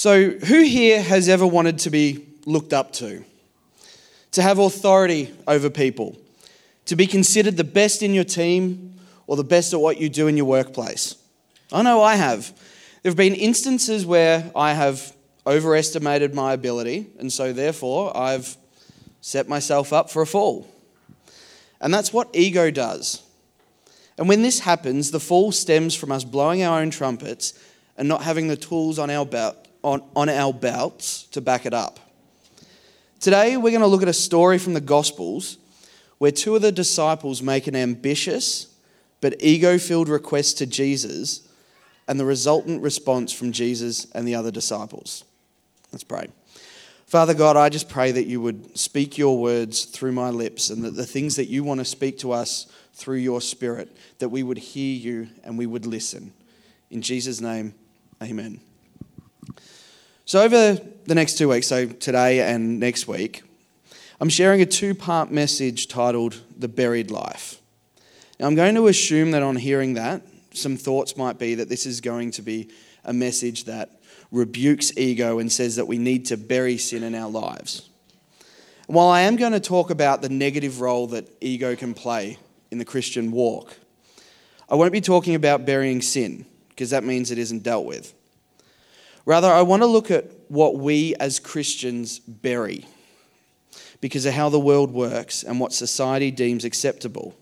So, who here has ever wanted to be looked up to? To have authority over people? To be considered the best in your team or the best at what you do in your workplace? I know I have. There have been instances where I have overestimated my ability, and so therefore I've set myself up for a fall. And that's what ego does. And when this happens, the fall stems from us blowing our own trumpets and not having the tools on our, belt, on, on our belts to back it up. Today, we're going to look at a story from the Gospels where two of the disciples make an ambitious but ego filled request to Jesus and the resultant response from Jesus and the other disciples. Let's pray. Father God, I just pray that you would speak your words through my lips and that the things that you want to speak to us through your spirit, that we would hear you and we would listen. In Jesus' name, amen. So, over the next two weeks, so today and next week, I'm sharing a two part message titled The Buried Life. Now, I'm going to assume that on hearing that, some thoughts might be that this is going to be a message that rebukes ego and says that we need to bury sin in our lives. while I am going to talk about the negative role that ego can play in the Christian walk, I won't be talking about burying sin because that means it isn't dealt with. Rather, I want to look at what we as Christians bury because of how the world works and what society deems acceptable.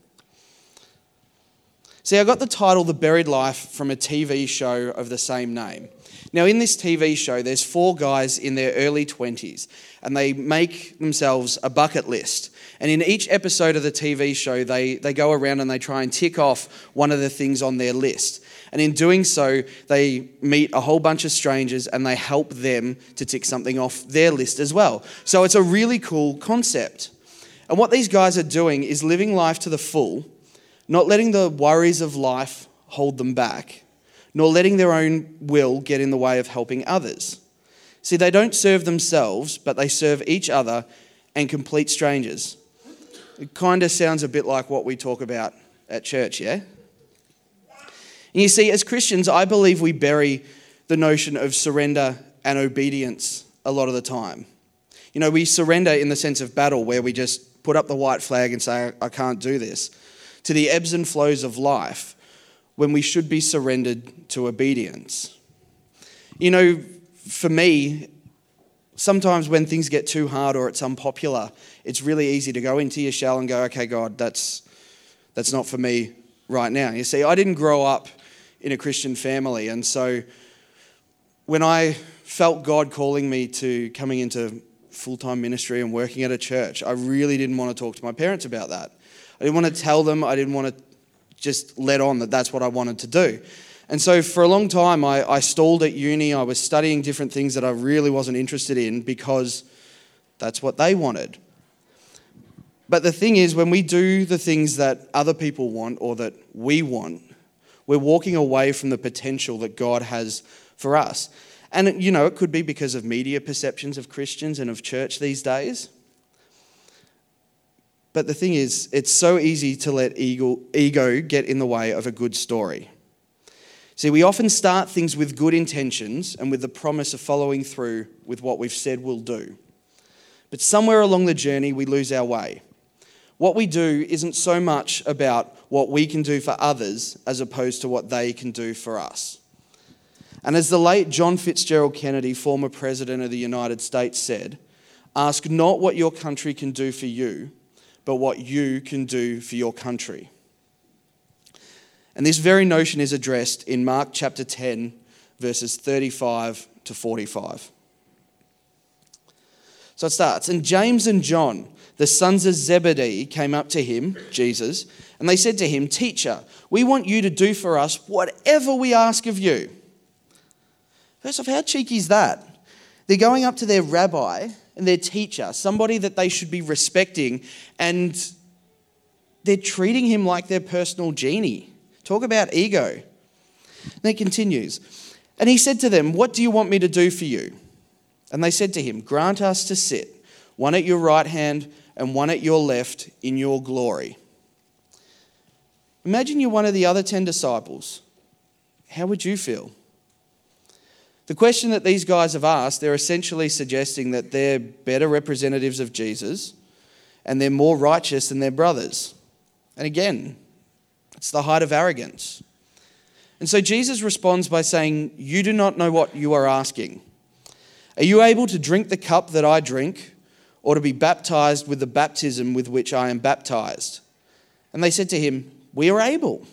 See, I got the title The Buried Life from a TV show of the same name. Now, in this TV show, there's four guys in their early 20s, and they make themselves a bucket list. And in each episode of the TV show, they, they go around and they try and tick off one of the things on their list. And in doing so, they meet a whole bunch of strangers and they help them to tick something off their list as well. So it's a really cool concept. And what these guys are doing is living life to the full, not letting the worries of life hold them back, nor letting their own will get in the way of helping others. See, they don't serve themselves, but they serve each other and complete strangers. It kind of sounds a bit like what we talk about at church, yeah? And you see, as Christians, I believe we bury the notion of surrender and obedience a lot of the time. You know, we surrender in the sense of battle, where we just put up the white flag and say, I can't do this, to the ebbs and flows of life when we should be surrendered to obedience. You know, for me, sometimes when things get too hard or it's unpopular, it's really easy to go into your shell and go, okay, God, that's, that's not for me right now. You see, I didn't grow up in a Christian family. And so when I felt God calling me to coming into full time ministry and working at a church, I really didn't want to talk to my parents about that. I didn't want to tell them, I didn't want to just let on that that's what I wanted to do. And so for a long time, I, I stalled at uni. I was studying different things that I really wasn't interested in because that's what they wanted. But the thing is, when we do the things that other people want or that we want, we're walking away from the potential that God has for us. And, you know, it could be because of media perceptions of Christians and of church these days. But the thing is, it's so easy to let ego, get in the way of a good story. See, we often start things with good intentions and with the promise of following through with what we've said we'll do. But somewhere along the journey, we lose our way. What we do isn't so much about what we can do for others as opposed to what they can do for us. And as the late John Fitzgerald Kennedy, former President of the United States, said, ask not what your country can do for you, but what you can do for your country. And this very notion is addressed in Mark chapter 10, verses 35 to 45. So it starts. And James and John, the sons of Zebedee came up to him, Jesus, and they said to him, Teacher, we want you to do for us whatever we ask of you. First off, how cheeky is that? They're going up to their rabbi and their teacher, somebody that they should be respecting, and they're treating him like their personal genie. Talk about ego. And it continues. And he said to them, What do you want me to do for you? And they said to him, Grant us to sit, one at your right hand and one at your left in your glory. Imagine you're one of the other 10 disciples. How would you feel? The question that these guys have asked, they're essentially suggesting that they're better representatives of Jesus and they're more righteous than their brothers. And again, it's the height of arrogance. And so Jesus responds by saying, You do not know what you are asking. Are you able to drink the cup that I drink, or to be baptized with the baptism with which I am baptized? And they said to him, We are able.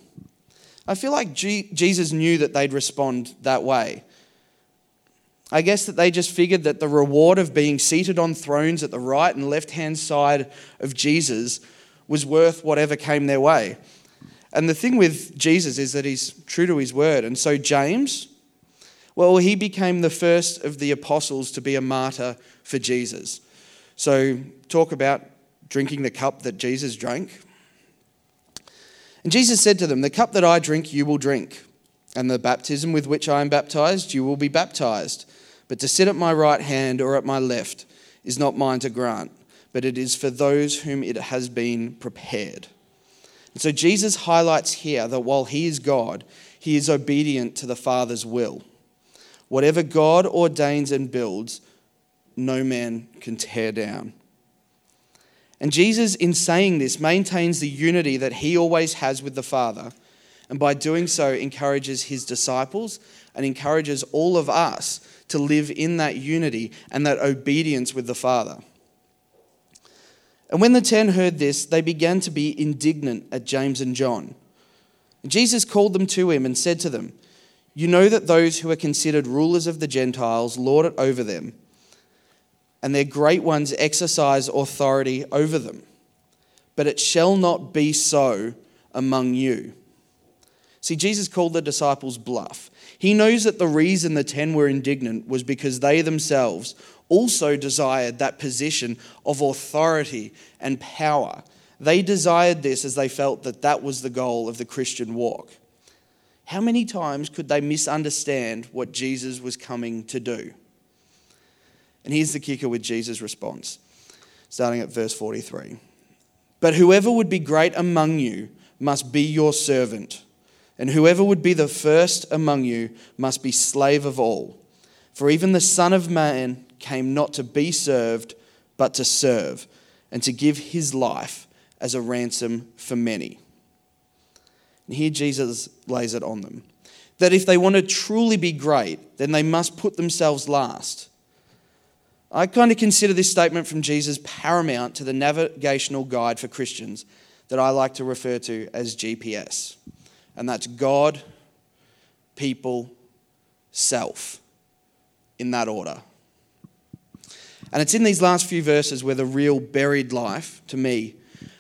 I feel like G- Jesus knew that they'd respond that way. I guess that they just figured that the reward of being seated on thrones at the right and left hand side of Jesus was worth whatever came their way. And the thing with Jesus is that he's true to his word. And so, James, well, he became the first of the apostles to be a martyr for Jesus. So, talk about drinking the cup that Jesus drank. And Jesus said to them, The cup that I drink, you will drink, and the baptism with which I am baptized, you will be baptized. But to sit at my right hand or at my left is not mine to grant, but it is for those whom it has been prepared. And so Jesus highlights here that while he is God, he is obedient to the Father's will. Whatever God ordains and builds, no man can tear down. And Jesus, in saying this, maintains the unity that he always has with the Father, and by doing so, encourages his disciples and encourages all of us to live in that unity and that obedience with the Father. And when the ten heard this, they began to be indignant at James and John. Jesus called them to him and said to them, You know that those who are considered rulers of the Gentiles lord it over them, and their great ones exercise authority over them. But it shall not be so among you. See, Jesus called the disciples bluff. He knows that the reason the ten were indignant was because they themselves also desired that position of authority and power. They desired this as they felt that that was the goal of the Christian walk. How many times could they misunderstand what Jesus was coming to do? And here's the kicker with Jesus' response, starting at verse 43. But whoever would be great among you must be your servant, and whoever would be the first among you must be slave of all. For even the Son of Man came not to be served, but to serve, and to give his life as a ransom for many. And here Jesus lays it on them that if they want to truly be great, then they must put themselves last. I kind of consider this statement from Jesus paramount to the navigational guide for Christians that I like to refer to as GPS. And that's God, people, self, in that order. And it's in these last few verses where the real buried life, to me,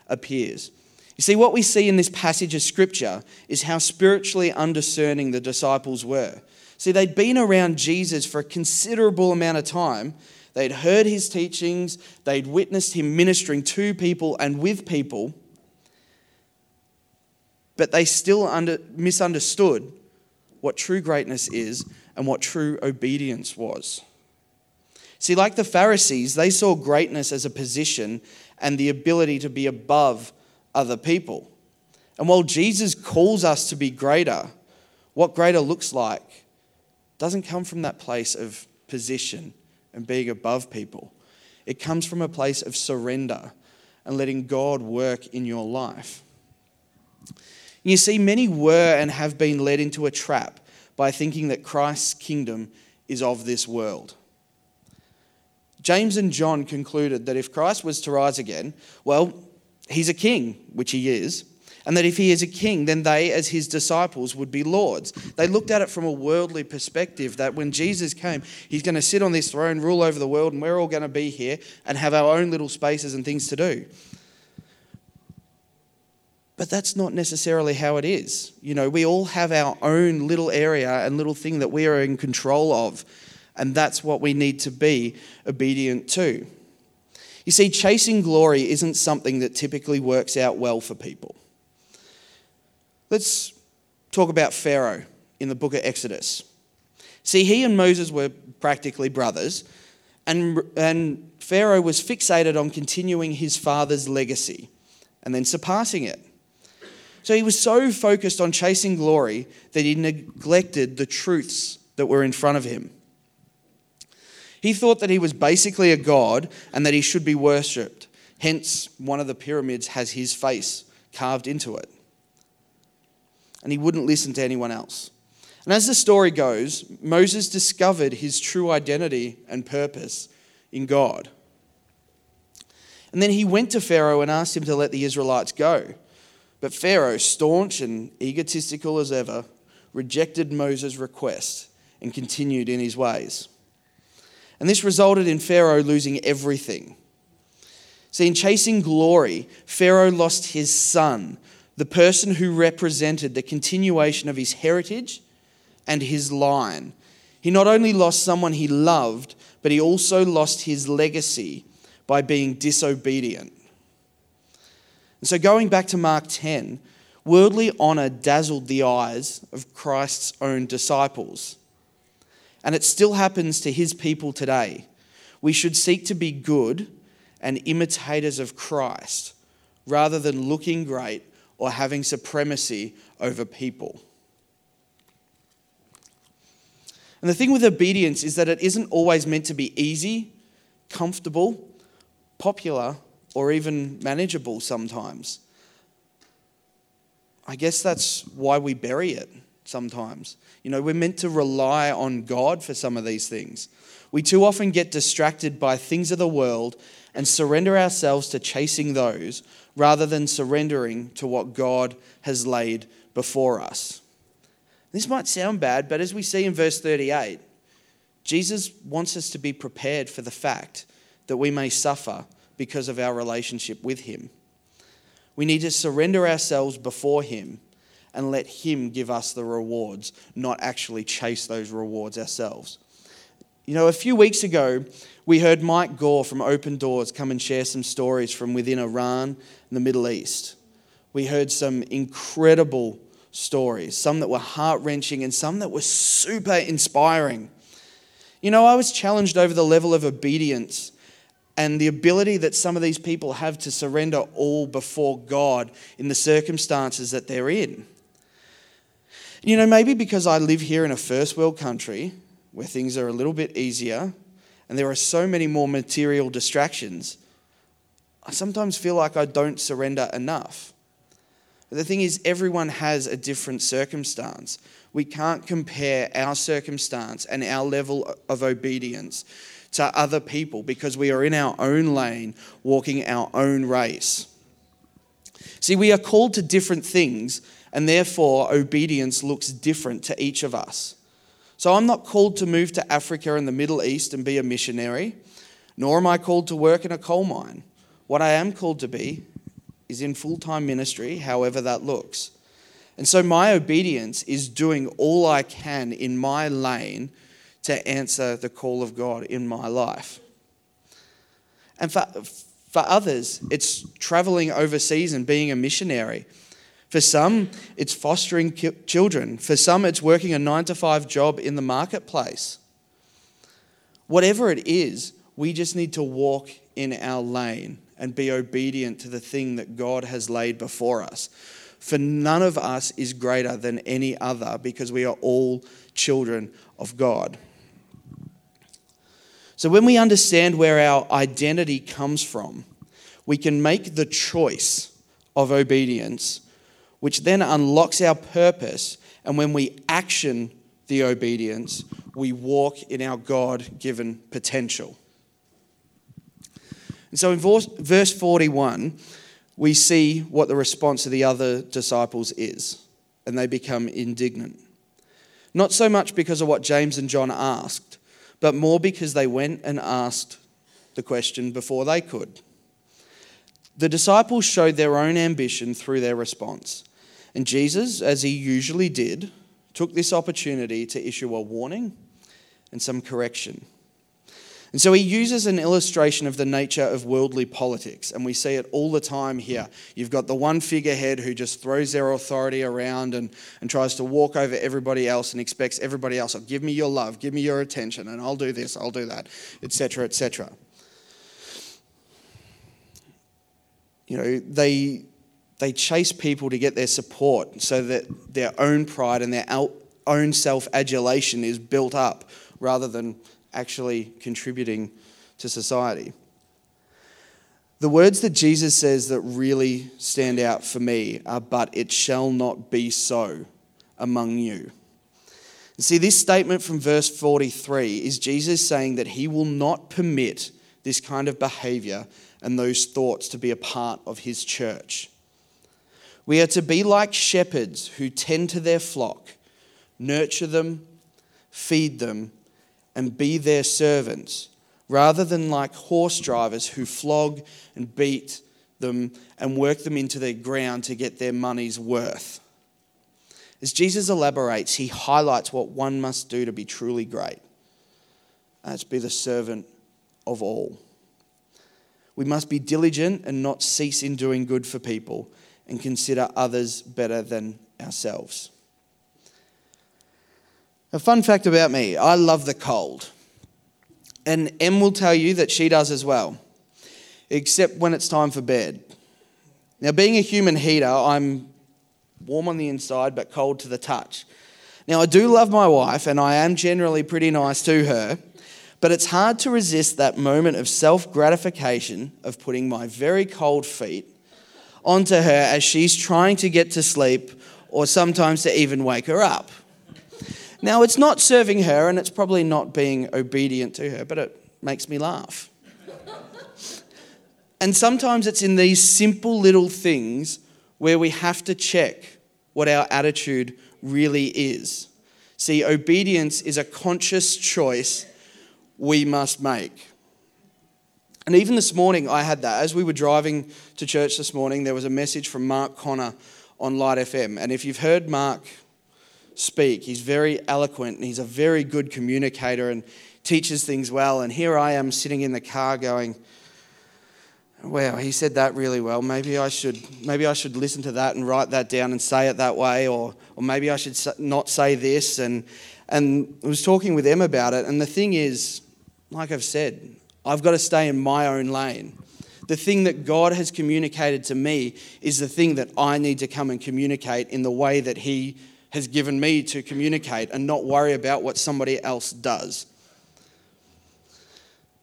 appears. You see, what we see in this passage of Scripture is how spiritually undiscerning the disciples were. See, they'd been around Jesus for a considerable amount of time. They'd heard his teachings, they'd witnessed him ministering to people and with people, but they still under, misunderstood what true greatness is and what true obedience was. See, like the Pharisees, they saw greatness as a position and the ability to be above other people. And while Jesus calls us to be greater, what greater looks like doesn't come from that place of position and being above people. It comes from a place of surrender and letting God work in your life. You see, many were and have been led into a trap by thinking that Christ's kingdom is of this world. James and John concluded that if Christ was to rise again, well, he's a king, which he is, and that if he is a king, then they, as his disciples, would be lords. They looked at it from a worldly perspective that when Jesus came, he's going to sit on this throne, rule over the world, and we're all going to be here and have our own little spaces and things to do. But that's not necessarily how it is. You know, we all have our own little area and little thing that we are in control of. And that's what we need to be obedient to. You see, chasing glory isn't something that typically works out well for people. Let's talk about Pharaoh in the book of Exodus. See, he and Moses were practically brothers, and, and Pharaoh was fixated on continuing his father's legacy and then surpassing it. So he was so focused on chasing glory that he neglected the truths that were in front of him. He thought that he was basically a god and that he should be worshipped. Hence, one of the pyramids has his face carved into it. And he wouldn't listen to anyone else. And as the story goes, Moses discovered his true identity and purpose in God. And then he went to Pharaoh and asked him to let the Israelites go. But Pharaoh, staunch and egotistical as ever, rejected Moses' request and continued in his ways. And this resulted in Pharaoh losing everything. See, in chasing glory, Pharaoh lost his son, the person who represented the continuation of his heritage and his line. He not only lost someone he loved, but he also lost his legacy by being disobedient. And so, going back to Mark 10, worldly honor dazzled the eyes of Christ's own disciples. And it still happens to his people today. We should seek to be good and imitators of Christ rather than looking great or having supremacy over people. And the thing with obedience is that it isn't always meant to be easy, comfortable, popular, or even manageable sometimes. I guess that's why we bury it sometimes. You know, we're meant to rely on God for some of these things. We too often get distracted by things of the world and surrender ourselves to chasing those rather than surrendering to what God has laid before us. This might sound bad, but as we see in verse 38, Jesus wants us to be prepared for the fact that we may suffer because of our relationship with Him. We need to surrender ourselves before Him and let Him give us the rewards, not actually chase those rewards ourselves. You know, a few weeks ago, we heard Mike Gore from Open Doors come and share some stories from within Iran and the Middle East. We heard some incredible stories, some that were heart wrenching and some that were super inspiring. You know, I was challenged over the level of obedience and the ability that some of these people have to surrender all before God in the circumstances that they're in. You know, maybe because I live here in a first world country where things are a little bit easier and there are so many more material distractions, I sometimes feel like I don't surrender enough. But the thing is, everyone has a different circumstance. We can't compare our circumstance and our level of obedience to other people because we are in our own lane, walking our own race. See, we are called to different things, and therefore obedience looks different to each of us. So I'm not called to move to Africa and the Middle East and be a missionary, nor am I called to work in a coal mine. What I am called to be is in full time ministry, however that looks. And so my obedience is doing all I can in my lane to answer the call of God in my life. And for, for others, it's traveling overseas and being a missionary. For some, it's fostering children. For some, it's working a nine to five job in the marketplace. Whatever it is, we just need to walk in our lane and be obedient to the thing that God has laid before us. For none of us is greater than any other because we are all children of God. So when we understand where our identity comes from, we can make the choice of obedience, which then unlocks our purpose. And when we action the obedience, we walk in our God given potential. And so in verse 41, we see what the response of the other disciples is, and they become indignant. Not so much because of what James and John asked, but more because they went and asked the question before they could. The disciples showed their own ambition through their response. And Jesus, as he usually did, took this opportunity to issue a warning and some correction. And so he uses an illustration of the nature of worldly politics, and we see it all the time here. You've got the one figurehead who just throws their authority around and, and tries to walk over everybody else and expects everybody else, oh, give me your love, give me your attention, and I'll do this, I'll do that, etc., etc. You know, they, they chase people to get their support so that their own pride and their own self adulation is built up rather than actually contributing to society. The words that Jesus says that really stand out for me are, But it shall not be so among you. See, this statement from verse 43 is Jesus saying that he will not permit this kind of behavior and those thoughts to be a part of his church. We are to be like shepherds who tend to their flock, nurture them, feed them, and be their servants, rather than like horse drivers who flog and beat them and work them into the ground to get their money's worth. As Jesus elaborates, he highlights what one must do to be truly great. That's be the servant of all. We must be diligent and not cease in doing good for people and consider others better than ourselves. A fun fact about me I love the cold. And Em will tell you that she does as well, except when it's time for bed. Now, being a human heater, I'm warm on the inside but cold to the touch. Now, I do love my wife and I am generally pretty nice to her, but it's hard to resist that moment of self gratification of putting my very cold feet onto her as she's trying to get to sleep or sometimes to even wake her up. Now, it's not serving her and it's probably not being obedient to her, but it makes me laugh. and sometimes it's in these simple little things where we have to check what our attitude really is. See, obedience is a conscious choice we must make. And even this morning, I had that. As we were driving to church this morning, there was a message from Mark Conner on Light FM. And if you've heard Mark speak, he's very eloquent and he's a very good communicator and teaches things well. And here I am sitting in the car going, Wow, he said that really well. Maybe I should, maybe I should listen to that and write that down and say it that way, or, or maybe I should not say this. And, and I was talking with Em about it. And the thing is, like I've said, I've got to stay in my own lane. The thing that God has communicated to me is the thing that I need to come and communicate in the way that He has given me to communicate and not worry about what somebody else does.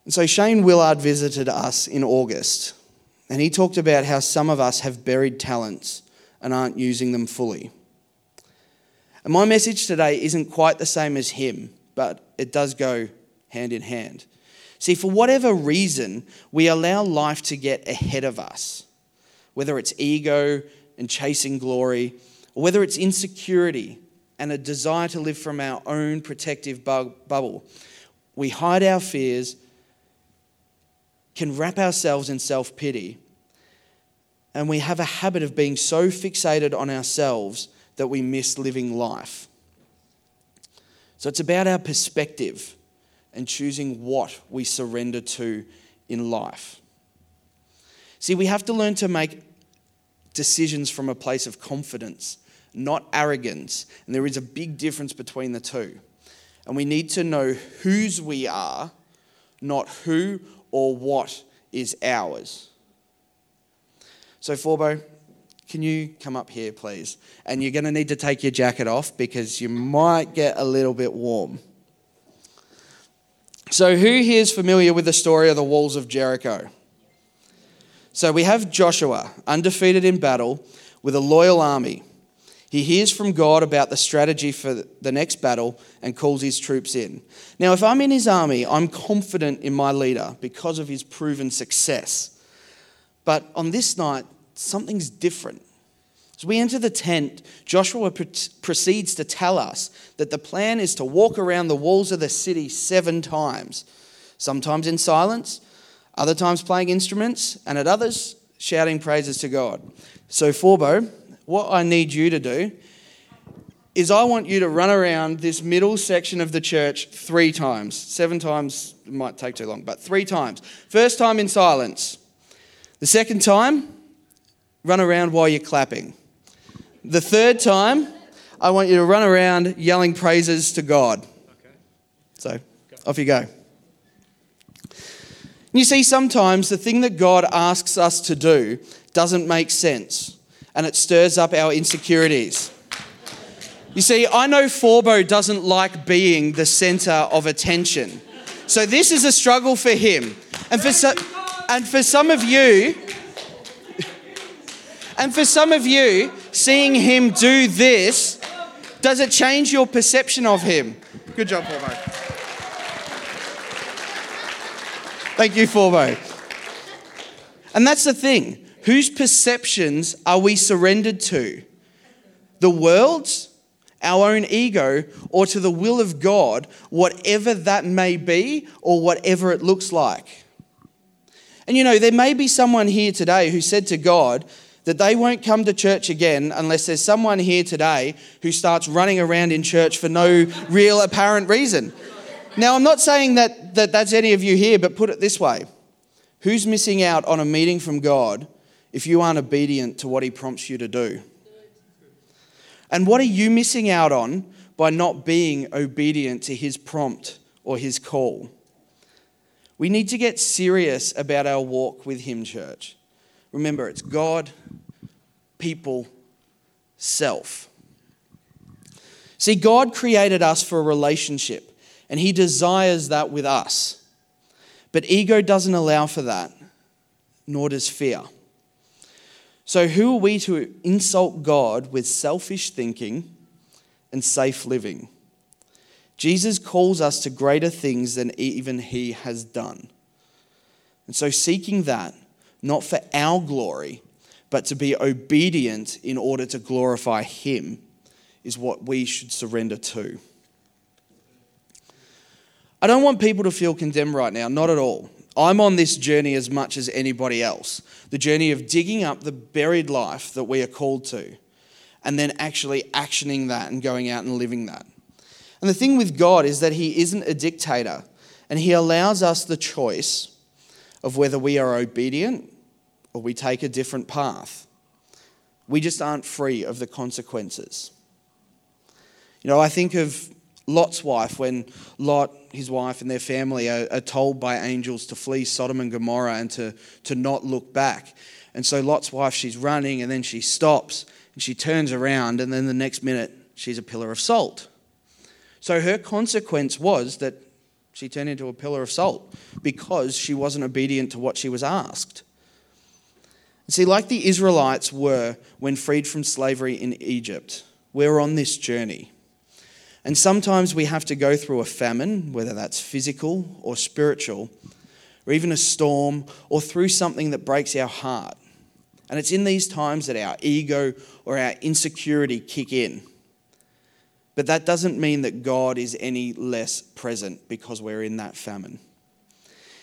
And so Shane Willard visited us in August, and he talked about how some of us have buried talents and aren't using them fully. And my message today isn't quite the same as him, but it does go hand in hand. See, for whatever reason, we allow life to get ahead of us, whether it's ego and chasing glory, or whether it's insecurity and a desire to live from our own protective bu- bubble. We hide our fears, can wrap ourselves in self pity, and we have a habit of being so fixated on ourselves that we miss living life. So it's about our perspective and choosing what we surrender to in life. See, we have to learn to make decisions from a place of confidence, not arrogance. And there is a big difference between the two. And we need to know whose we are, not who or what is ours. So, Forbo, can you come up here, please? And you're going to need to take your jacket off because you might get a little bit warm. So, who here is familiar with the story of the walls of Jericho? So, we have Joshua, undefeated in battle, with a loyal army. He hears from God about the strategy for the next battle and calls his troops in. Now, if I'm in his army, I'm confident in my leader because of his proven success. But on this night, something's different. As we enter the tent, Joshua proceeds to tell us that the plan is to walk around the walls of the city seven times, sometimes in silence, other times playing instruments, and at others, shouting praises to God. So, Forbo, what I need you to do is I want you to run around this middle section of the church three times. Seven times might take too long, but three times. First time in silence. The second time, run around while you're clapping. The third time, I want you to run around yelling praises to God. Okay. So, off you go. You see, sometimes the thing that God asks us to do doesn't make sense and it stirs up our insecurities. You see, I know Forbo doesn't like being the center of attention. So this is a struggle for him. And for, so, and for some of you, and for some of you, seeing him do this, does it change your perception of him? Good job, Forbo. Thank you, Forbo. And that's the thing. Whose perceptions are we surrendered to? The world's, our own ego, or to the will of God, whatever that may be or whatever it looks like? And you know, there may be someone here today who said to God that they won't come to church again unless there's someone here today who starts running around in church for no real apparent reason. Now, I'm not saying that, that that's any of you here, but put it this way Who's missing out on a meeting from God if you aren't obedient to what He prompts you to do? And what are you missing out on by not being obedient to His prompt or His call? We need to get serious about our walk with Him, church. Remember, it's God, people, self. See, God created us for a relationship, and He desires that with us. But ego doesn't allow for that, nor does fear. So, who are we to insult God with selfish thinking and safe living? Jesus calls us to greater things than even he has done. And so, seeking that, not for our glory, but to be obedient in order to glorify him, is what we should surrender to. I don't want people to feel condemned right now, not at all. I'm on this journey as much as anybody else the journey of digging up the buried life that we are called to, and then actually actioning that and going out and living that. And the thing with God is that He isn't a dictator, and He allows us the choice of whether we are obedient or we take a different path. We just aren't free of the consequences. You know, I think of Lot's wife, when Lot, his wife, and their family are, are, told by angels to flee Sodom and Gomorrah and to, to not look back. And so Lot's wife, she's running and then she stops and she turns around, and then the next minute, she's a pillar of salt. So her consequence was that she turned into a pillar of salt because she wasn't obedient to what she was asked. See, like the Israelites were when freed from slavery in Egypt, we're on this journey. And sometimes we have to go through a famine, whether that's physical or spiritual, or even a storm, or through something that breaks our heart. And it's in these times that our ego or our insecurity kick in. But that doesn't mean that God is any less present because we're in that famine.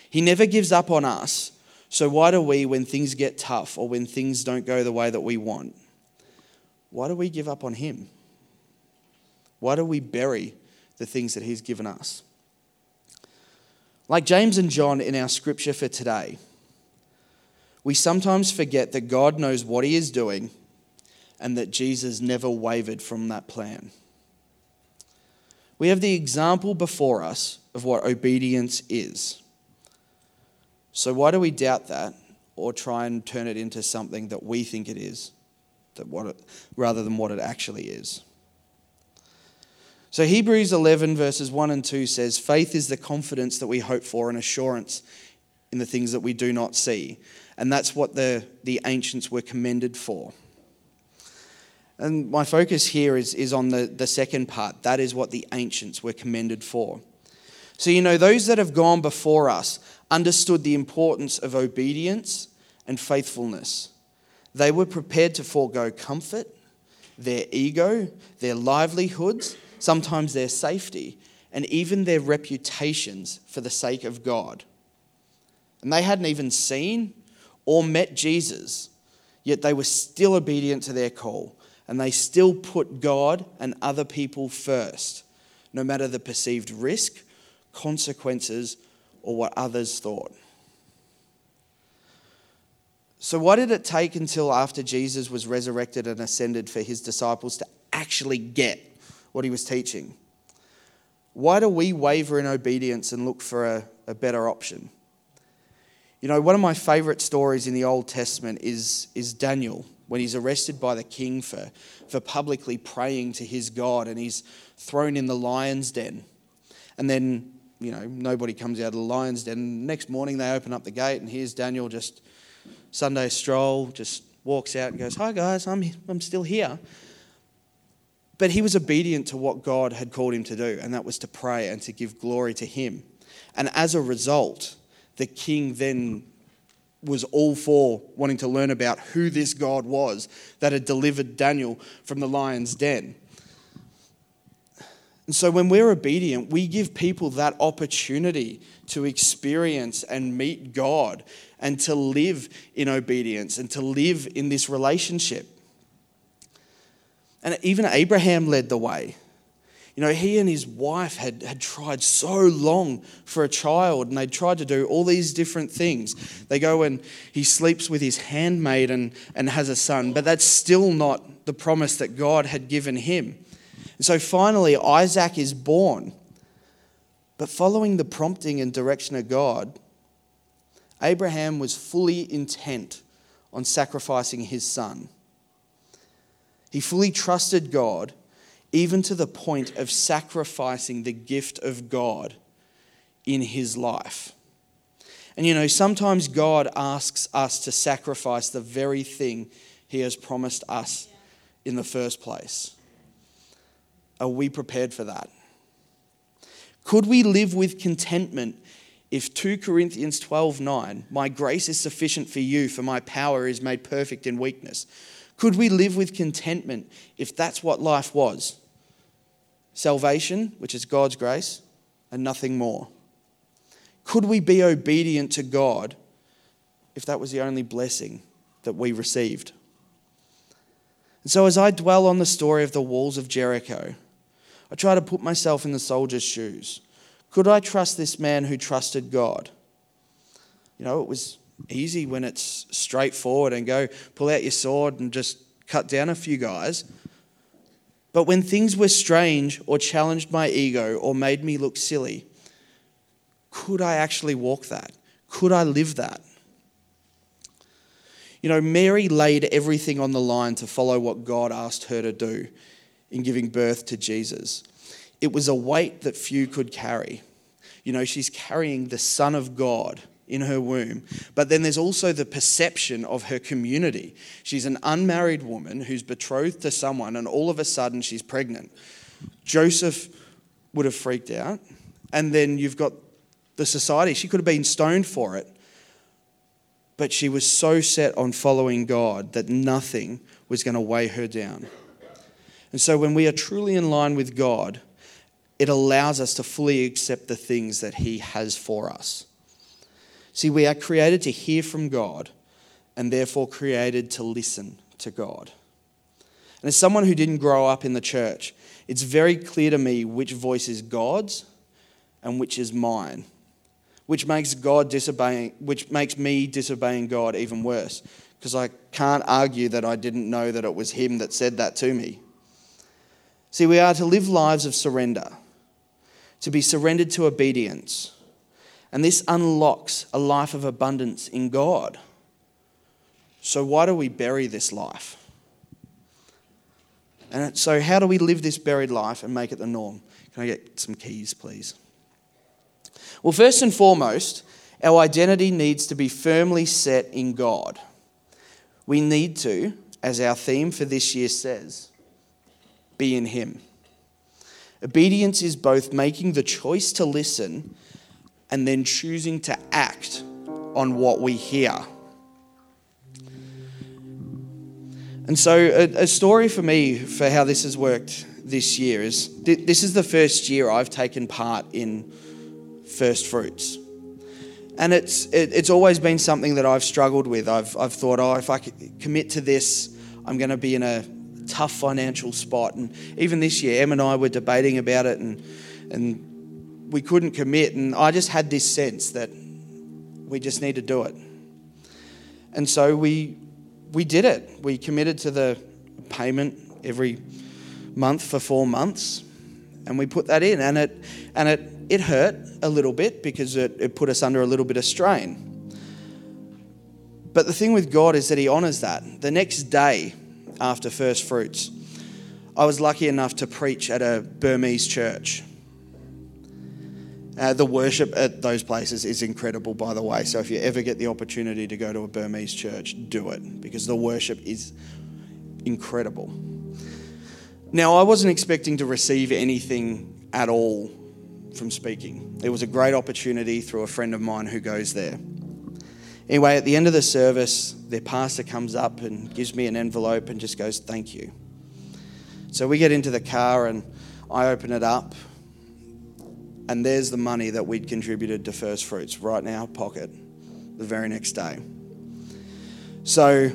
He never gives up on us. So, why do we, when things get tough or when things don't go the way that we want, why do we give up on Him? Why do we bury the things that He's given us? Like James and John in our scripture for today, we sometimes forget that God knows what He is doing and that Jesus never wavered from that plan. We have the example before us of what obedience is. So, why do we doubt that or try and turn it into something that we think it is, that what it, rather than what it actually is? So, Hebrews 11, verses 1 and 2 says, Faith is the confidence that we hope for and assurance in the things that we do not see. And that's what the, the ancients were commended for. And my focus here is, is on the, the second part. That is what the ancients were commended for. So, you know, those that have gone before us understood the importance of obedience and faithfulness. They were prepared to forego comfort, their ego, their livelihoods sometimes their safety, and even their reputations for the sake of God. And they hadn't even seen or met Jesus, yet they were still obedient to their call, and they still put God and other people first, no matter the perceived risk, consequences, or what others thought. So, why did it take until after Jesus was resurrected and ascended for his disciples to actually get what he was teaching. Why do we waver in obedience and look for a, a better option? You know, one of my favorite stories in the Old Testament is, is Daniel when he's arrested by the king for, for publicly praying to his God and he's thrown in the lion's den. And then you know, nobody comes out of the lion's den. Next morning, they open up the gate, and here's Daniel just Sunday stroll, just walks out and goes, Hi, guys, I'm, I'm still here. But he was obedient to what God had called him to do, and that was to pray and to give glory to him. And as a result, the king then was all for wanting to learn about who this God was that had delivered Daniel from the lion's den. And so when we're obedient, we give people that opportunity to experience and meet God and to live in obedience and to live in this relationship. And even Abraham led the way. You know, he and his wife had, had tried so long for a child and they tried to do all these different things. They go and he sleeps with his handmaid and, and has a son, but that's still not the promise that God had given him. And so finally, Isaac is born. But following the prompting and direction of God, Abraham was fully intent on sacrificing his son. He fully trusted God, even to the point of sacrificing the gift of God in his life. And you know, sometimes God asks us to sacrifice the very thing he has promised us in the first place. Are we prepared for that? Could we live with contentment if 2 Corinthians 12:9, my grace is sufficient for you for my power is made perfect in weakness. Could we live with contentment if that's what life was? Salvation, which is God's grace, and nothing more. Could we be obedient to God if that was the only blessing that we received? And so, as I dwell on the story of the walls of Jericho, I try to put myself in the soldier's shoes. Could I trust this man who trusted God? You know, it was easy when it's straightforward and go pull out your sword and just cut down a few guys. But when things were strange or challenged my ego or made me look silly, could I actually walk that? Could I live that? You know, Mary laid everything on the line to follow what God asked her to do in giving birth to Jesus. It was a weight that few could carry. You know, she's carrying the Son of God in her womb. But then there's also the perception of her community. She's an unmarried woman who's betrothed to someone, and all of a sudden she's pregnant. Joseph would have freaked out. And then you've got the society. She could have been stoned for it. But she was so set on following God that nothing was going to weigh her down. And so when we are truly in line with God, it allows us to fully accept the things that He has for us. See, we are created to hear from God and therefore created to listen to God. And as someone who didn't grow up in the church, it's very clear to me which voice is God's and which is mine, which makes God disobeying, which makes me disobeying God even worse, because I can't argue that I didn't know that it was Him that said that to me. See, we are to live lives of surrender, to be surrendered to obedience. And this unlocks a life of abundance in God. So, why do we bury this life? And so, how do we live this buried life and make it the norm? Can I get some keys, please? Well, first and foremost, our identity needs to be firmly set in God. We need to, as our theme for this year says, be in Him. Obedience is both making the choice to listen and then choosing to act on what we hear. And so, a, a, story for me for how this has worked this year is th- this is the first year I've taken part in first fruits. And it's, it, it's always been something that I've struggled with. I've, I've thought, oh, if I commit to this, I'm going to be in a tough financial spot. And even this year, Em and I were debating about it, and, and we couldn't commit. And I just had this sense that we just need to do it. And so we, we did it. We committed to the payment every month for four months, and we put that in. And it, and it, it hurt a little bit because it, it put us under a little bit of strain. But the thing with God is that He honors that. The next day, after first fruits. I was lucky enough to preach at a Burmese church. Uh, the worship at those places is incredible, by the way. So if you ever get the opportunity to go to a Burmese church, do it because the worship is incredible. Now, I wasn't expecting to receive anything at all from speaking. It was a great opportunity through a friend of mine who goes there. Anyway, at the end of the service, their pastor comes up and gives me an envelope and just goes, Thank you. So we get into the car and I open it up, and there's the money that we'd contributed to First Fruits right our pocket the very next day. So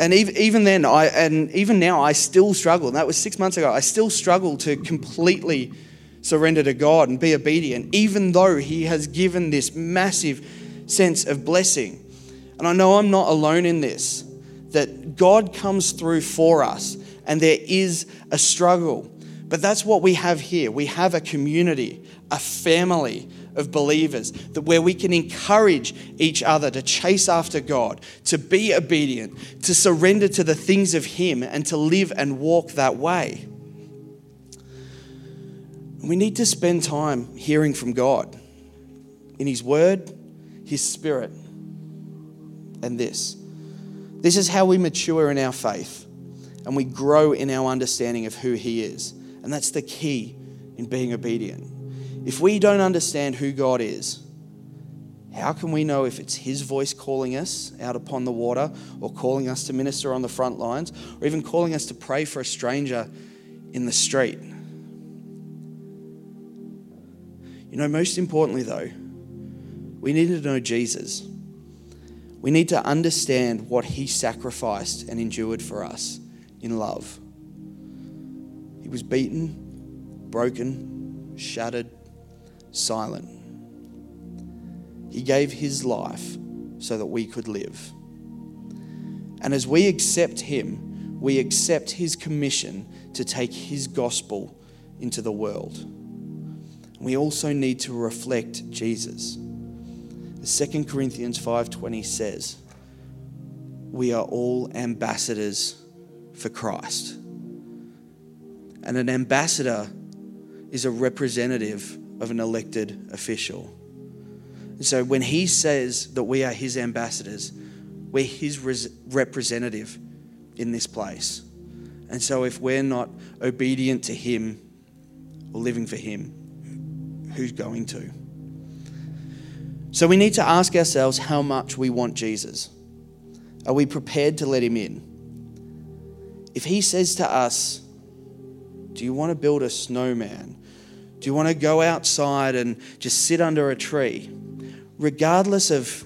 and even then, I, and even now, I still struggle. That was six months ago. I still struggle to completely surrender to God and be obedient, even though He has given this massive sense of blessing. And I know I'm not alone in this, that God comes through for us, and there is a struggle. But that's what we have here. We have a community, a family of believers that where we can encourage each other to chase after God, to be obedient, to surrender to the things of Him, and to live and walk that way. We need to spend time hearing from God in His Word, His Spirit, and this. This is how we mature in our faith and we grow in our understanding of who He is. And that's the key in being obedient. If we don't understand who God is, how can we know if it's His voice calling us out upon the water, or calling us to minister on the front lines, or even calling us to pray for a stranger in the street? You know, most importantly, though, we need to know Jesus. We need to understand what He sacrificed and endured for us in love. He was beaten, broken, shattered, silent. He gave his life so that we could live. And as we accept him, we accept his commission to take his gospel into the world. We also need to reflect Jesus. 2 Corinthians 5:20 says, "We are all ambassadors for Christ." And an ambassador is a representative of an elected official. And so when he says that we are his ambassadors, we're his res- representative in this place. And so if we're not obedient to him or living for him, who's going to? So we need to ask ourselves how much we want Jesus. Are we prepared to let him in? If he says to us, Do you want to build a snowman? Do you want to go outside and just sit under a tree? Regardless of,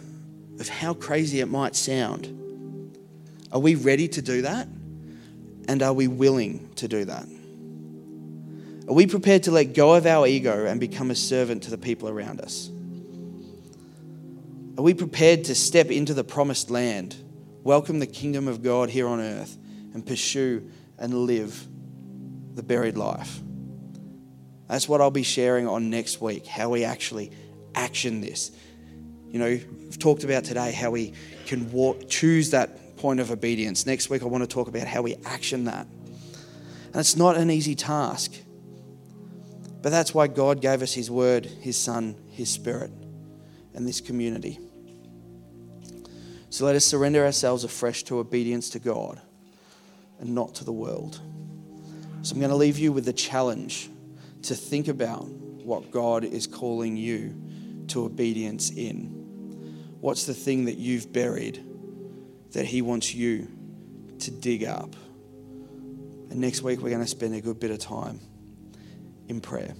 of how crazy it might sound, are we ready to do that? And are we willing to do that? Are we prepared to let go of our ego and become a servant to the people around us? Are we prepared to step into the promised land, welcome the kingdom of God here on earth, and pursue and live the buried life? That's what I'll be sharing on next week, how we actually action this. You know, we've talked about today how we can walk, choose that point of obedience. Next week, I want to talk about how we action that. And it's not an easy task. But that's why God gave us His Word, His Son, His Spirit, and this community. So let us surrender ourselves afresh to obedience to God and not to the world. So I'm going to leave you with the challenge to think about what God is calling you to obedience in. What's the thing that you've buried that He wants you to dig up? And next week, we're going to spend a good bit of time in prayer.